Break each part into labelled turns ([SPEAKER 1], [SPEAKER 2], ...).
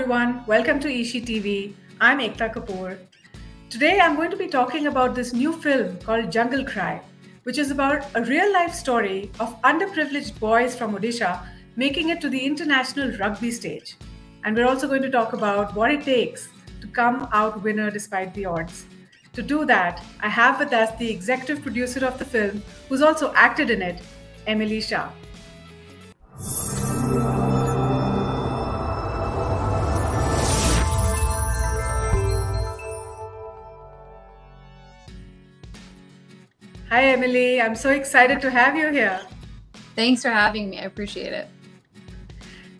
[SPEAKER 1] everyone. Welcome to eShe TV. I'm Aekta Kapoor. Today I'm going to be talking about this new film called Jungle Cry, which is about a real life story of underprivileged boys from Odisha making it to the international rugby stage. And we're also going to talk about what it takes to come out winner despite the odds. To do that, I have with us the executive producer of the film, who's also acted in it, Emily Shah. Hi, Emily. I'm so excited to have you here.
[SPEAKER 2] Thanks for having me. I appreciate it.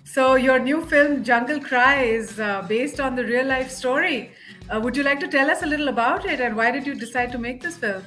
[SPEAKER 1] So, your new film, Jungle Cry, is uh, based on the real life story. Uh, would you like to tell us a little about it and why did you decide to make this film?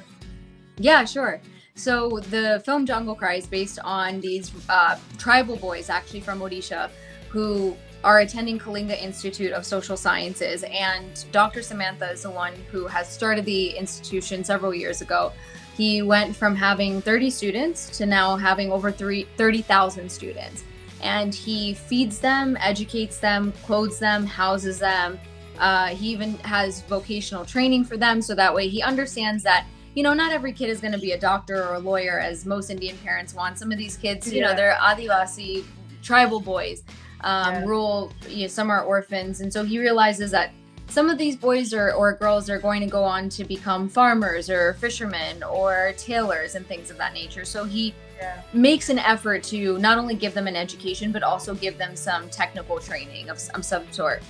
[SPEAKER 2] Yeah, sure. So, the film Jungle Cry is based on these uh, tribal boys, actually from Odisha, who are attending Kalinga Institute of Social Sciences. And Dr. Samanta is the one who has started the institution several years ago. He went from having 30 students to now having over 30,000 students. And he feeds them, educates them, clothes them, houses them. Uh, he even has vocational training for them. So that way he understands that, you know, not every kid is going to be a doctor or a lawyer as most Indian parents want. Some of these kids, you yeah. know, they're Adivasi tribal boys, um, yeah. rural, you know, some are orphans. And so he realizes that some of these boys or, or girls are going to go on to become farmers or fishermen or tailors and things of that nature. So he yeah. makes an effort to not only give them an education, but also give them some technical training of, of some sort.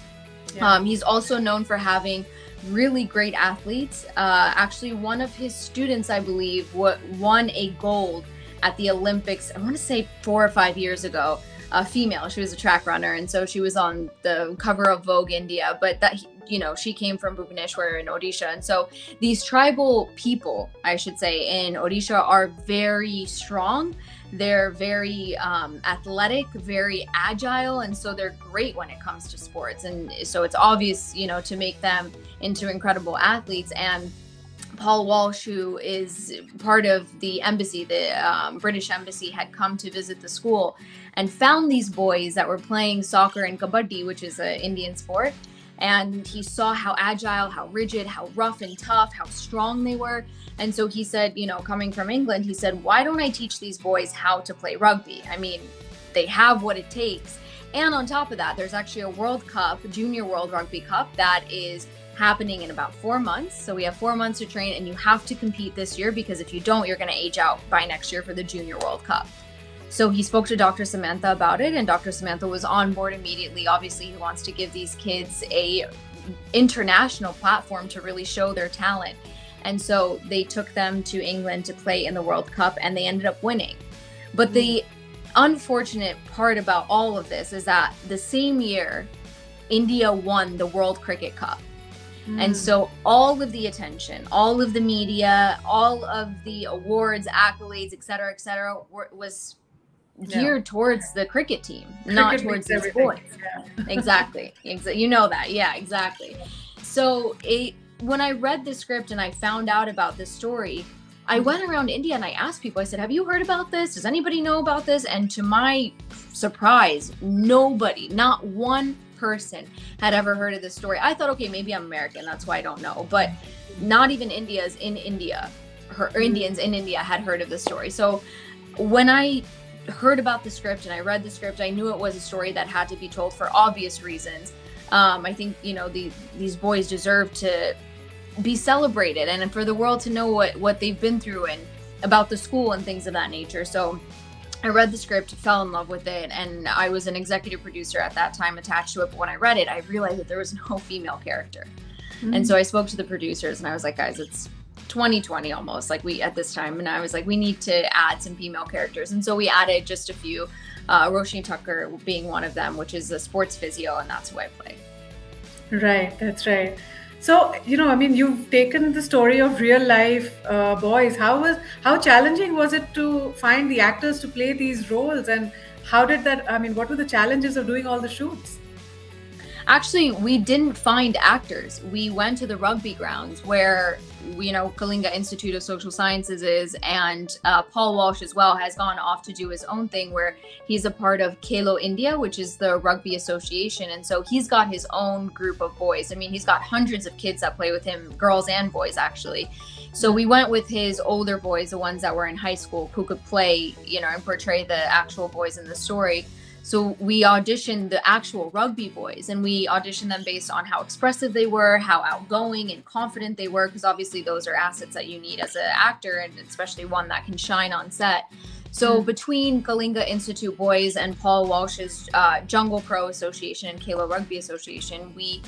[SPEAKER 2] Yeah. Um, he's also known for having really great athletes. Uh, actually, one of his students, I believe, won a gold at the Olympics, I want to say four or five years ago a female. She was a track runner, and so she was on the cover of Vogue India. But that you know, she came from Bhubaneswar in Odisha, and so these tribal people, I should say, in Odisha are very strong. They're very um, athletic, very agile, and so they're great when it comes to sports. And so it's obvious, you know, to make them into incredible athletes and Paul Walsh, who is part of the embassy, the um, British embassy, had come to visit the school and found these boys that were playing soccer and kabaddi, which is an Indian sport. And he saw how agile, how rigid, how rough and tough, how strong they were. And so he said, you know, coming from England, he said, why don't I teach these boys how to play rugby? I mean, they have what it takes. And on top of that, there's actually a World Cup, Junior World Rugby Cup, that is happening in about four months. So we have four months to train, and you have to compete this year because if you don't, you're going to age out by next year for the Junior World Cup. So he spoke to Dr. Samanta about it, and Dr. Samanta was on board immediately. Obviously, he wants to give these kids a international platform to really show their talent. And so they took them to England to play in the World Cup, and they ended up winning. But the unfortunate part about all of this is that the same year, India won the World Cricket Cup. And mm. so all of the attention, all of the media, all of the awards, accolades, et cetera, et cetera, were, was geared yeah. towards the cricket team, cricket not towards these boys. Yeah. exactly. You know that. Yeah, exactly. So it, when I read the script and I found out about this story, I mm-hmm. went around India and I asked people, I said, Have you heard about this? Does anybody know about this? And to my surprise, nobody, not one person had ever heard of this story. I thought, okay, maybe I'm American, that's why I don't know. But not even India's in India, her, or mm-hmm. Indians in India had heard of this story. So when I heard about the script and I read the script, I knew it was a story that had to be told for obvious reasons. Um, I think you know the, these boys deserve to be celebrated and for the world to know what what they've been through and about the school and things of that nature. So I read the script, fell in love with it, and I was an executive producer at that time attached to it. But when I read it, I realized that there was no female character. Mm-hmm. And so I spoke to the producers and I was like, guys, it's 2020 almost, like we at this time. And I was like, we need to add some female characters. And so we added just a few, uh, Roshni Tucker being one of them, which is a sports physio, and that's who I play.
[SPEAKER 1] Right, that's right. So you know, I mean, you've taken the story of real life uh, boys. How was how challenging was it to find the actors to play these roles, and how did that? I mean, what were the challenges of doing all the shoots?
[SPEAKER 2] Actually, we didn't find actors. We went to the rugby grounds where you know Kalinga Institute of Social Sciences is, and uh, Paul Walsh as well has gone off to do his own thing where he's a part of Khelo India, which is the rugby association, and so he's got his own group of boys. I mean, he's got hundreds of kids that play with him, girls and boys actually. So we went with his older boys, the ones that were in high school, who could play, you know, and portray the actual boys in the story. So we auditioned the actual rugby boys and we auditioned them based on how expressive they were, how outgoing and confident they were, because obviously those are assets that you need as an actor and especially one that can shine on set. So mm-hmm. between Kalinga Institute Boys and Paul Walsh's uh, Jungle Crow Association and Khelo Rugby Association, we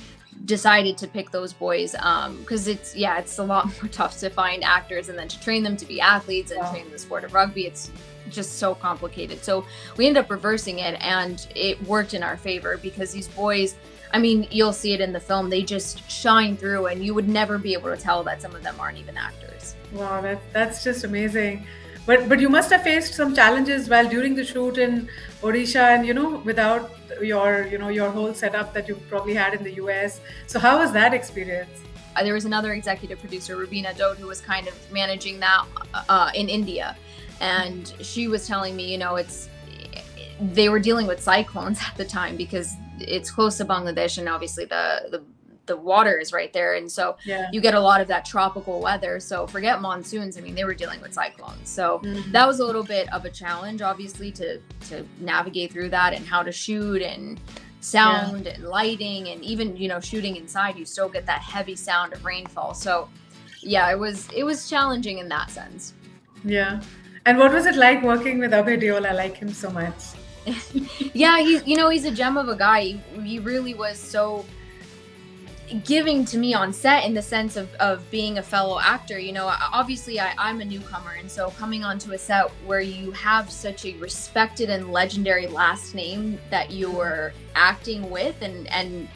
[SPEAKER 2] decided to pick those boys because um, it's yeah it's a lot more tough to find actors and then to train them to be athletes and train the sport of rugby it's just so complicated. So we ended up reversing it and it worked in our favor because these boys, I mean, you'll see it in the film, they just shine through and you would never be able to tell that some of them aren't even actors.
[SPEAKER 1] Wow, that, that's just amazing. But but you must have faced some challenges while during the shoot in Odisha and you know without your you know your whole setup that you probably had in the US. So how was that experience?
[SPEAKER 2] Uh, there was another executive producer, Rubina Dode, who was kind of managing that uh, in India and she was telling me, you know, it's they were dealing with cyclones at the time because it's close to Bangladesh and obviously the the the water is right there. And so yeah. you get a lot of that tropical weather. So forget monsoons. I mean they were dealing with cyclones. So mm-hmm. that was a little bit of a challenge obviously to to navigate through that and how to shoot and sound yeah. and lighting and even you know shooting inside you still get that heavy sound of rainfall. So yeah it was it was challenging in that sense.
[SPEAKER 1] Yeah and what was it like working with Abhay Deol? I like him so much.
[SPEAKER 2] yeah, he's you know he's a gem of a guy. He, he really was so giving to me on set in the sense of, of being a fellow actor you know obviously I, i'm a newcomer and so coming onto a set where you have such a respected and legendary last name that you're acting with and and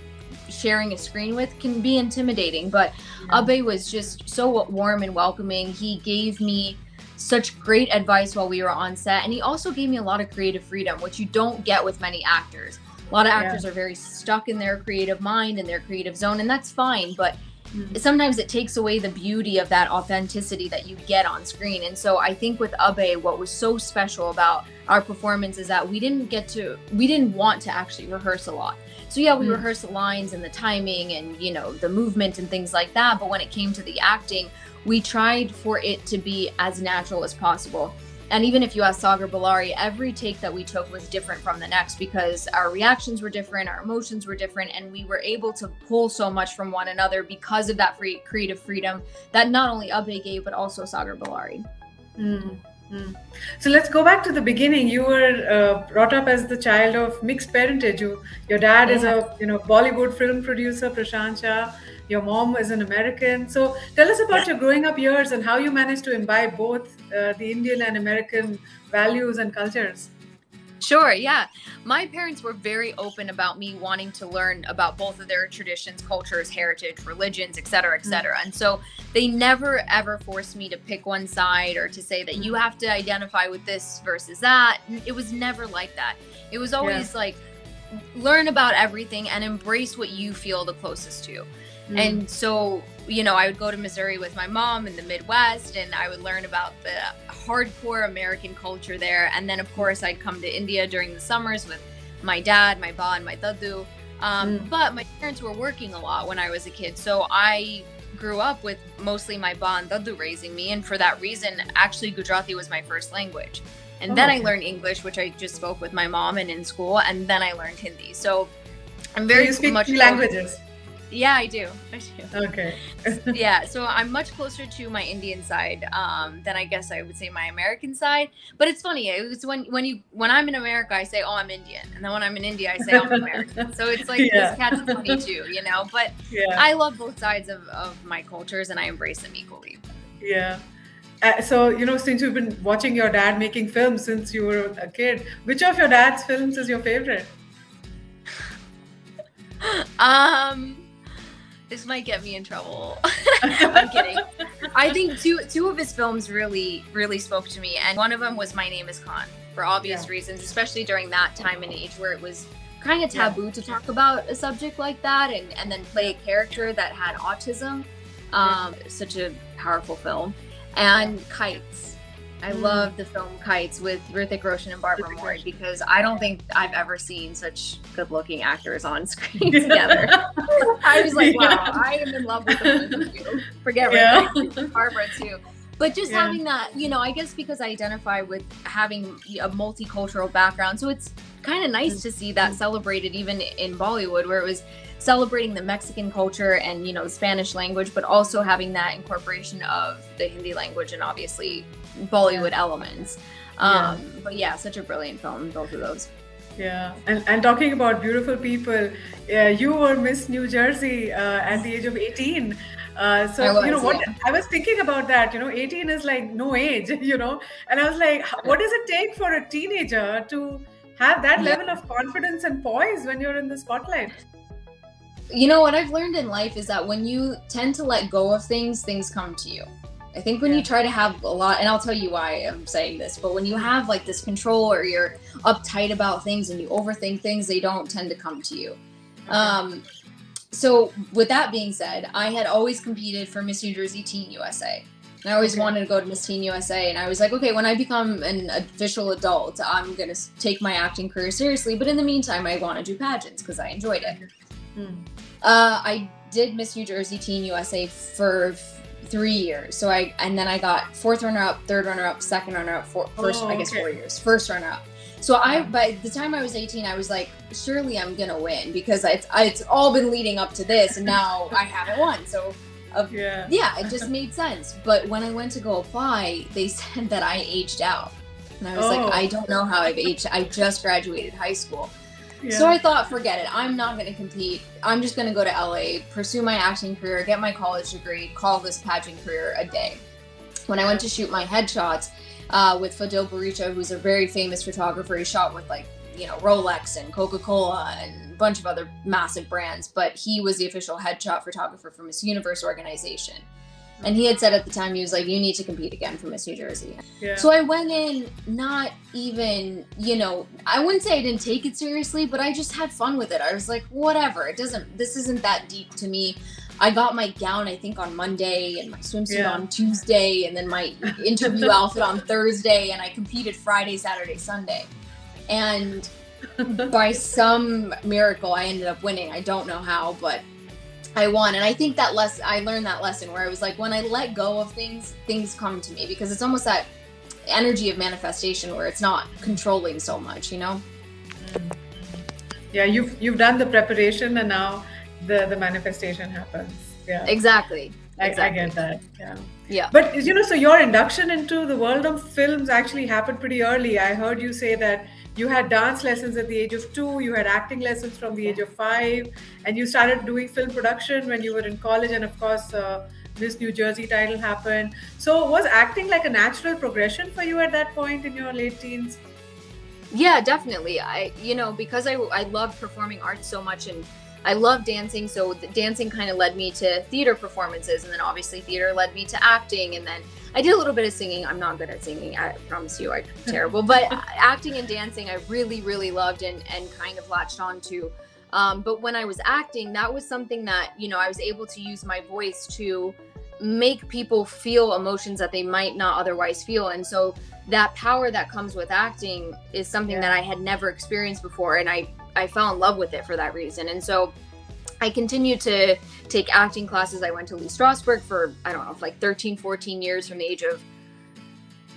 [SPEAKER 2] sharing a screen with can be intimidating but yeah. abe was just so warm and welcoming he gave me such great advice while we were on set. And he also gave me a lot of creative freedom, which you don't get with many actors. A lot of actors yeah. are very stuck in their creative mind and their creative zone, and that's fine. But mm-hmm. sometimes it takes away the beauty of that authenticity that you get on screen. And so I think with Abe, what was so special about our performance is that we didn't get to, we didn't want to actually rehearse a lot. So yeah, we mm-hmm. rehearsed the lines and the timing and you know the movement and things like that. But when it came to the acting, we tried for it to be as natural as possible. And even if you ask Sagar Ballary, every take that we took was different from the next because our reactions were different, our emotions were different, and we were able to pull so much from one another because of that free creative freedom that not only Abhay gave, but also Sagar Ballary.
[SPEAKER 1] Mm. Mm. So let's go back to the beginning. You were uh, brought up as the child of mixed parentage. You, your dad yeah. is a you know Bollywood film producer, Prashant Shah. Your mom is an American. So tell us about your growing up years and how you managed to imbibe both uh, the Indian and American values and cultures.
[SPEAKER 2] Sure, yeah. My parents were very open about me wanting to learn about both of their traditions, cultures, heritage, religions, et cetera, et mm. cetera. And so they never ever forced me to pick one side or to say that you have to identify with this versus that. It was never like that. It was always yeah. like learn about everything and embrace what you feel the closest to. Mm. And so, you know, I would go to Missouri with my mom in the Midwest and I would learn about the hardcore American culture there. And then, of course, I'd come to India during the summers with my dad, my ba, and my dadu. Um, mm. But my parents were working a lot when I was a kid. So I grew up with mostly my ba and dadu raising me. And for that reason, actually, Gujarati was my first language. And oh, then okay. I learned English, which I just spoke with my mom and in school. And then I learned Hindi. So I'm very
[SPEAKER 1] so you speak much languages.
[SPEAKER 2] Yeah, I do. I
[SPEAKER 1] do. Okay.
[SPEAKER 2] yeah, so I'm much closer to my Indian side um, than I guess I would say my American side. But it's funny. It's when when you when I'm in America, I say, "Oh, I'm Indian," and then when I'm in India, I say, "I'm American." so it's like yeah. this catch twenty two, you know. But yeah. I love both sides of of my cultures, and I embrace them equally.
[SPEAKER 1] Yeah. Uh, so you know, since you've been watching your dad making films since you were a kid, which of your dad's films is your favorite?
[SPEAKER 2] um this might get me in trouble. I'm kidding. I think two two of his films really really spoke to me, and one of them was My Name Is Khan for obvious yeah. reasons, especially during that time and age where it was kind of taboo yeah. to talk about a subject like that and, and then play a character that had autism. Um, yeah. Such a powerful film. And Kites. I mm. love the film Kites with Hrithik Roshan and Barbara Mori because I don't think I've ever seen such good looking actors on screen together. I was like, wow, yeah. I am in love with the two. Forget yeah. Barbara too. But just yeah. having that, you know, I guess because I identify with having a multicultural background. So it's kind of nice to see that celebrated even in Bollywood, where it was celebrating the Mexican culture and you know the Spanish language, but also having that incorporation of the Hindi language and obviously Bollywood yeah. elements. Um, yeah. But yeah, such a brilliant film, both of those.
[SPEAKER 1] Yeah, and, and talking about beautiful people, uh, you were Miss New Jersey uh, at the age of 18. Uh, so was, you know what yeah. I was thinking about that. You know, 18 is like no age. You know, and I was like, what does it take for a teenager to have that level of confidence and poise when you're in the spotlight?
[SPEAKER 2] You know what I've learned in life is that when you tend to let go of things, things come to you. I think when yeah. you try to have a lot, and I'll tell you why I'm saying this, but when you have like this control or you're uptight about things and you overthink things, they don't tend to come to you. Okay. Um, so with that being said, I had always competed for Miss New Jersey Teen USA. And I always okay. wanted to go to Miss Teen USA, and I was like, okay, when I become an official adult, I'm gonna take my acting career seriously. But in the meantime, I want to do pageants because I enjoyed it. Hmm. Uh, I did Miss New Jersey Teen USA for three years. So I and then I got fourth runner up, third runner up, second runner up, four, first oh, I guess four years, first runner up. So I by the time I was 18, I was like, surely I'm gonna win because it's it's all been leading up to this, and now I haven't won. So. Uh, yeah. yeah, it just made sense. But when I went to go apply, they said that I aged out. And I was oh. like, I don't know how I've aged. I just graduated high school. So I thought, forget it. I'm not going to compete. I'm just going to go to LA, pursue my acting career, get my college degree, call this pageant career a day. When I went to shoot my headshots uh, with Fadil Berisha, who's a very famous photographer, he shot with like, you know, Rolex and Coca Cola and a bunch of other massive brands, but he was the official headshot photographer for Miss Universe organization. And he had said at the time, he was like, you need to compete again for Miss New Jersey. Yeah. So I went in not even, you know, I wouldn't say I didn't take it seriously, but I just had fun with it. I was like, whatever, it doesn't, this isn't that deep to me. I got my gown, I think, on Monday and my swimsuit yeah. on Tuesday, and then my interview outfit on Thursday, and I competed Friday, Saturday, Sunday. And by some miracle, I ended up winning. I don't know how, but I won. And I think that less I learned that lesson where I was like, when I let go of things, things come to me because it's almost that energy of manifestation where it's not controlling so much, you know?
[SPEAKER 1] Yeah, you've you've done the preparation and now the the manifestation happens. Yeah.
[SPEAKER 2] Exactly.
[SPEAKER 1] I,
[SPEAKER 2] exactly.
[SPEAKER 1] I get that. Yeah.
[SPEAKER 2] Yeah.
[SPEAKER 1] But you know, so your induction into the world of films actually happened pretty early. I heard you say that you had dance lessons at the age of two, you had acting lessons from the age of five, and you started doing film production when you were in college, and of course, uh, Miss New Jersey title happened. So, was acting like a natural progression for you at that point in your late teens?
[SPEAKER 2] Yeah, definitely. I, you know, because I, I love performing arts so much and I love dancing. So, dancing kind of led me to theater performances. And then obviously, theater led me to acting. And then I did a little bit of singing. I'm not good at singing. I promise you, I'm terrible. But acting and dancing, I really, really loved and, and kind of latched on to. Um, but when I was acting, that was something that, you know, I was able to use my voice to make people feel emotions that they might not otherwise feel. And so that power that comes with acting is something yeah. that I had never experienced before. And I, I fell in love with it for that reason. And so I continued to take acting classes. I went to Lee Strasberg for, I don't know, like 13, 14 years from the age of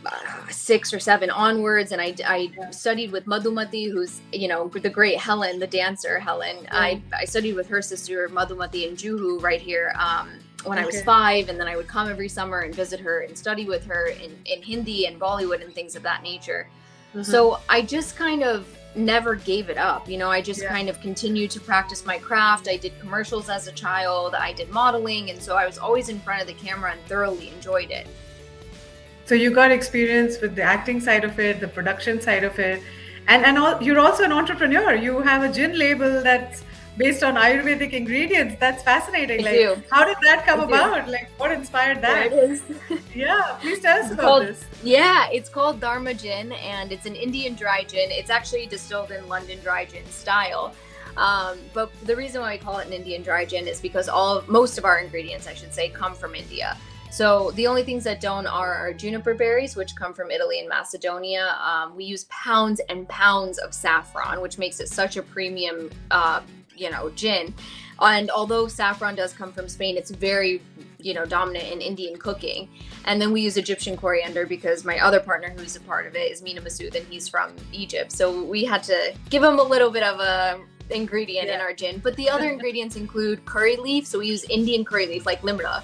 [SPEAKER 2] uh, six or seven onwards. And I, I studied with Madhumati, who's, you know, the great Helen, the dancer Helen. Mm. I, I studied with her sister Madhumati in Juhu right here um, when okay. I was five. And then I would come every summer and visit her and study with her in, in Hindi and Bollywood and things of that nature. Mm-hmm. So I just kind of never gave it up. You know, I just yeah. kind of continued to practice my craft. I did commercials as a child, I did modeling, and so I was always in front of the camera and thoroughly enjoyed it.
[SPEAKER 1] So you got experience with the acting side of it, the production side of it, and and all, you're also an entrepreneur. You have a gin label that's based on Ayurvedic ingredients. That's fascinating. Like,
[SPEAKER 2] do.
[SPEAKER 1] how did that come
[SPEAKER 2] I do.
[SPEAKER 1] about? Like, what inspired that? Yeah, please tell us
[SPEAKER 2] It's
[SPEAKER 1] about
[SPEAKER 2] called-
[SPEAKER 1] this.
[SPEAKER 2] Yeah, it's called Dharma Gin, and it's an Indian dry gin. It's actually distilled in London dry gin style. Um, but the reason why we call it an Indian dry gin is because all most of our ingredients, I should say, come from India. So the only things that don't are our juniper berries, which come from Italy and Macedonia. Um, we use pounds and pounds of saffron, which makes it such a premium, uh, you know, gin. And although saffron does come from Spain, it's very, you know, dominant in Indian cooking. And then we use Egyptian coriander because my other partner, who's a part of it, is Mena Massoud, and he's from Egypt. So we had to give him a little bit of a ingredient in our gin. But the other ingredients include curry leaf. So we use Indian curry leaf, like limra.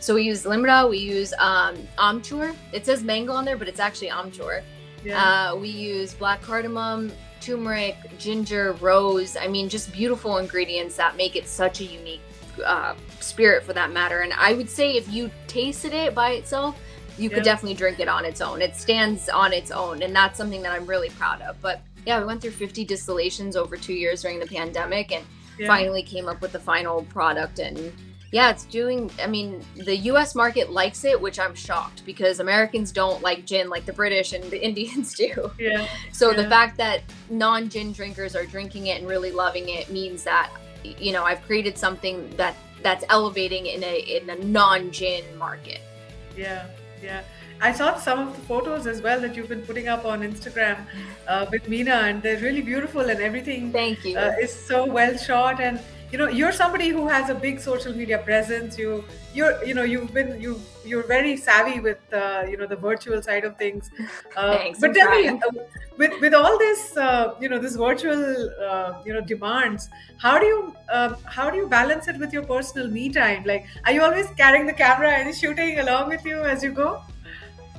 [SPEAKER 2] So we use limra. We use um, amchur. It says mango on there, but it's actually amchur.
[SPEAKER 1] Yeah.
[SPEAKER 2] Uh, we use black cardamom, turmeric, ginger, rose. I mean, just beautiful ingredients that make it such a unique uh, spirit for that matter. And I would say if you tasted it by itself, you could definitely drink it on its own. It stands on its own, and that's something that I'm really proud of. But yeah, we went through 50 distillations over two years during the pandemic, and
[SPEAKER 1] yeah.
[SPEAKER 2] finally came up with the final product and yeah it's doing i mean the us market likes it which i'm shocked because americans don't like gin like the british and the indians do
[SPEAKER 1] Yeah.
[SPEAKER 2] so the fact that non-gin drinkers are drinking it and really loving it means that you know i've created something that that's elevating in a in a non-gin market
[SPEAKER 1] Yeah, yeah. I saw some of the photos as well that you've been putting up on Instagram uh, with Mena, and they're really beautiful, and everything
[SPEAKER 2] thank you
[SPEAKER 1] uh, is so well shot. And you know, you're somebody who has a big social media presence. You, you're, you know, you've been, you, you're very savvy with, uh, you know, the virtual side of things. Uh,
[SPEAKER 2] Thanks,
[SPEAKER 1] but
[SPEAKER 2] I'm
[SPEAKER 1] tell me, uh, with with all this, uh, you know, this virtual, uh, you know, demands, how do you, um, how do you balance it with your personal me time? Like, are you always carrying the camera and shooting along with you as you go?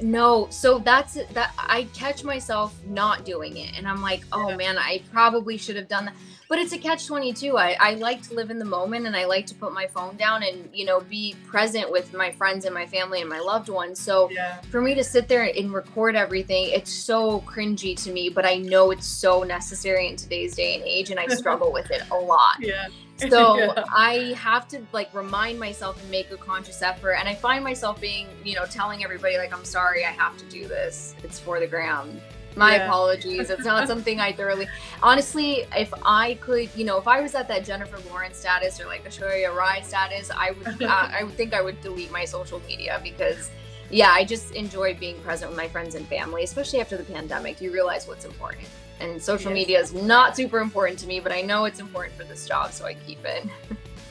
[SPEAKER 2] No, so that's that I catch myself not doing it and I'm like, oh
[SPEAKER 1] Yeah.
[SPEAKER 2] man, I probably should have done that. But it's a catch 22. I, I like to live in the moment and I like to put my phone down and, you know, be present with my friends and my family and my loved ones. So
[SPEAKER 1] Yeah,
[SPEAKER 2] for me to sit there and record everything, it's so cringy to me, but I know it's so necessary in today's day and age and I struggle with it a lot.
[SPEAKER 1] yeah,
[SPEAKER 2] So
[SPEAKER 1] Yeah.
[SPEAKER 2] I have to like remind myself and make a conscious effort. And I find myself being, you know, telling everybody like, I'm sorry, I have to do this. It's for the gram. My
[SPEAKER 1] Yeah.
[SPEAKER 2] apologies. It's not something I thoroughly. Honestly, if I could, you know, if I was at that Jennifer Lawrence status or like a Aishwarya Rai status, I would, uh, I would think I would delete my social media because, yeah, I just enjoy being present with my friends and family, especially after the pandemic. You realize what's important. And social
[SPEAKER 1] Yes.
[SPEAKER 2] media is not super important to me, but I know it's important for this job, so I keep it.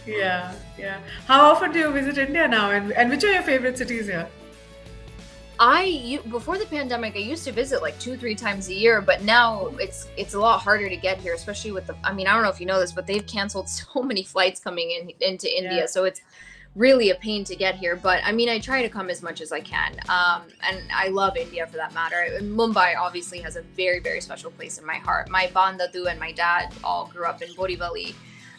[SPEAKER 1] yeah, yeah. How often do you visit India now, and and which are your favorite cities here?
[SPEAKER 2] I before the pandemic, I used to visit like two, three times a year, but now it's it's a lot harder to get here, especially with the. I mean, I don't know if you know this, but they've canceled so many flights coming in into India,
[SPEAKER 1] Yeah.
[SPEAKER 2] so it's really a pain to get here. But I mean, I try to come as much as I can, um, and I love India for that matter. Mumbai obviously has a very, very special place in my heart. My bandadu and my dad all grew up in Borivali.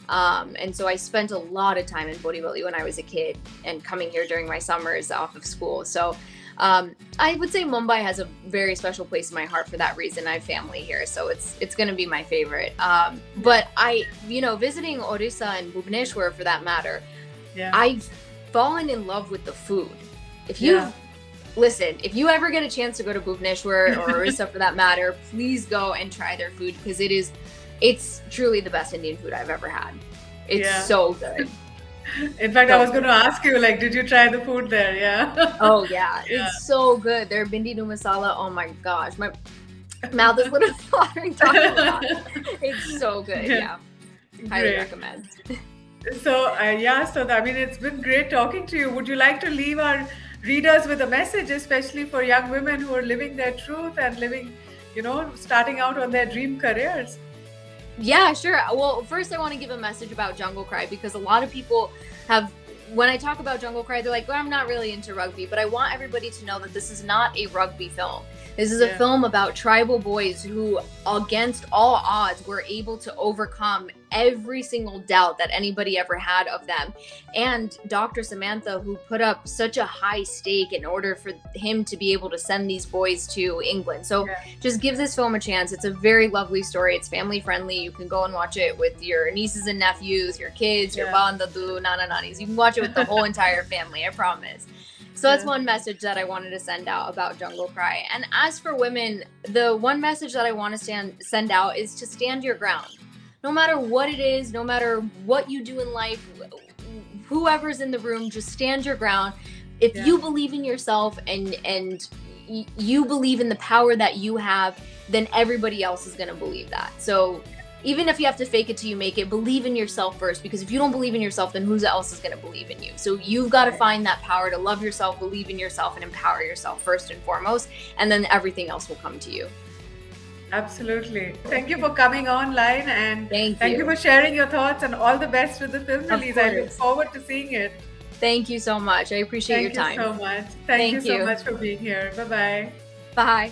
[SPEAKER 2] Um, and so I spent a lot of time in Borivali when I was a kid and coming here during my summers off of school. So um, I would say Mumbai has a very special place in my heart for that reason. I have family here, so it's it's going to be my favorite. Um, but I, you know, visiting Orissa and Bhubaneswar for that matter,
[SPEAKER 1] Yeah,
[SPEAKER 2] I've fallen in love with the food. If you
[SPEAKER 1] Yeah.
[SPEAKER 2] listen, if you ever get a chance to go to Bhubaneswar or Orissa for that matter, please go and try their food because it is, it's truly the best Indian food I've ever had. It's
[SPEAKER 1] Yeah.
[SPEAKER 2] so good.
[SPEAKER 1] in fact, I was going to ask you, like, did you try the food there? Yeah.
[SPEAKER 2] Oh yeah,
[SPEAKER 1] Yeah.
[SPEAKER 2] it's so good. Their bindi nu masala. Oh my gosh, my mouth is literally watering talking about it. It's so good.
[SPEAKER 1] Yeah.
[SPEAKER 2] Yeah, highly
[SPEAKER 1] Great.
[SPEAKER 2] recommend.
[SPEAKER 1] So, uh, yeah, so I mean, it's been great talking to you. Would you like to leave our readers with a message, especially for young women who are living their truth and living, you know, starting out on their dream careers?
[SPEAKER 2] Yeah, sure. Well, first I want to give a message about Jungle Cry because a lot of people have when I talk about Jungle Cry, they're like, well, I'm not really into rugby, but I want everybody to know that this is not a rugby film. This is a
[SPEAKER 1] Yeah.
[SPEAKER 2] film about tribal boys who, against all odds, were able to overcome every single doubt that anybody ever had of them. And Dr. Samanta, who put up such a high stake in order for him to be able to send these boys to England. So
[SPEAKER 1] Yeah.
[SPEAKER 2] just give this film a chance. It's a very lovely story. It's family friendly. You can go and watch it with your nieces and nephews, your kids, your
[SPEAKER 1] Yeah.
[SPEAKER 2] bandadu, nana nannies. You can watch it with the whole entire family, I promise. So that's one message that I wanted to send out about Jungle Cry. And as for women, the one message that I want to stand send out is to stand your ground. No matter what it is, no matter what you do in life, whoever's in the room, just stand your ground. If
[SPEAKER 1] Yeah.
[SPEAKER 2] you believe in yourself and and y- you believe in the power that you have, then everybody else is going to believe that. So even if you have to fake it till you make it, believe in yourself first. Because if you don't believe in yourself, then who else is going to believe in you? So you've got to find that power to love yourself, believe in yourself, and empower yourself first and foremost. And then everything else will come to you.
[SPEAKER 1] Absolutely. Thank you for coming online and
[SPEAKER 2] Thank
[SPEAKER 1] thank
[SPEAKER 2] you.
[SPEAKER 1] you for sharing your thoughts and all the best with the film
[SPEAKER 2] Of
[SPEAKER 1] release. I look forward to seeing it.
[SPEAKER 2] Thank you so much. I appreciate
[SPEAKER 1] Thank
[SPEAKER 2] your
[SPEAKER 1] you so much. Thank,
[SPEAKER 2] Thank
[SPEAKER 1] you so much for being here. Bye bye.
[SPEAKER 2] Bye.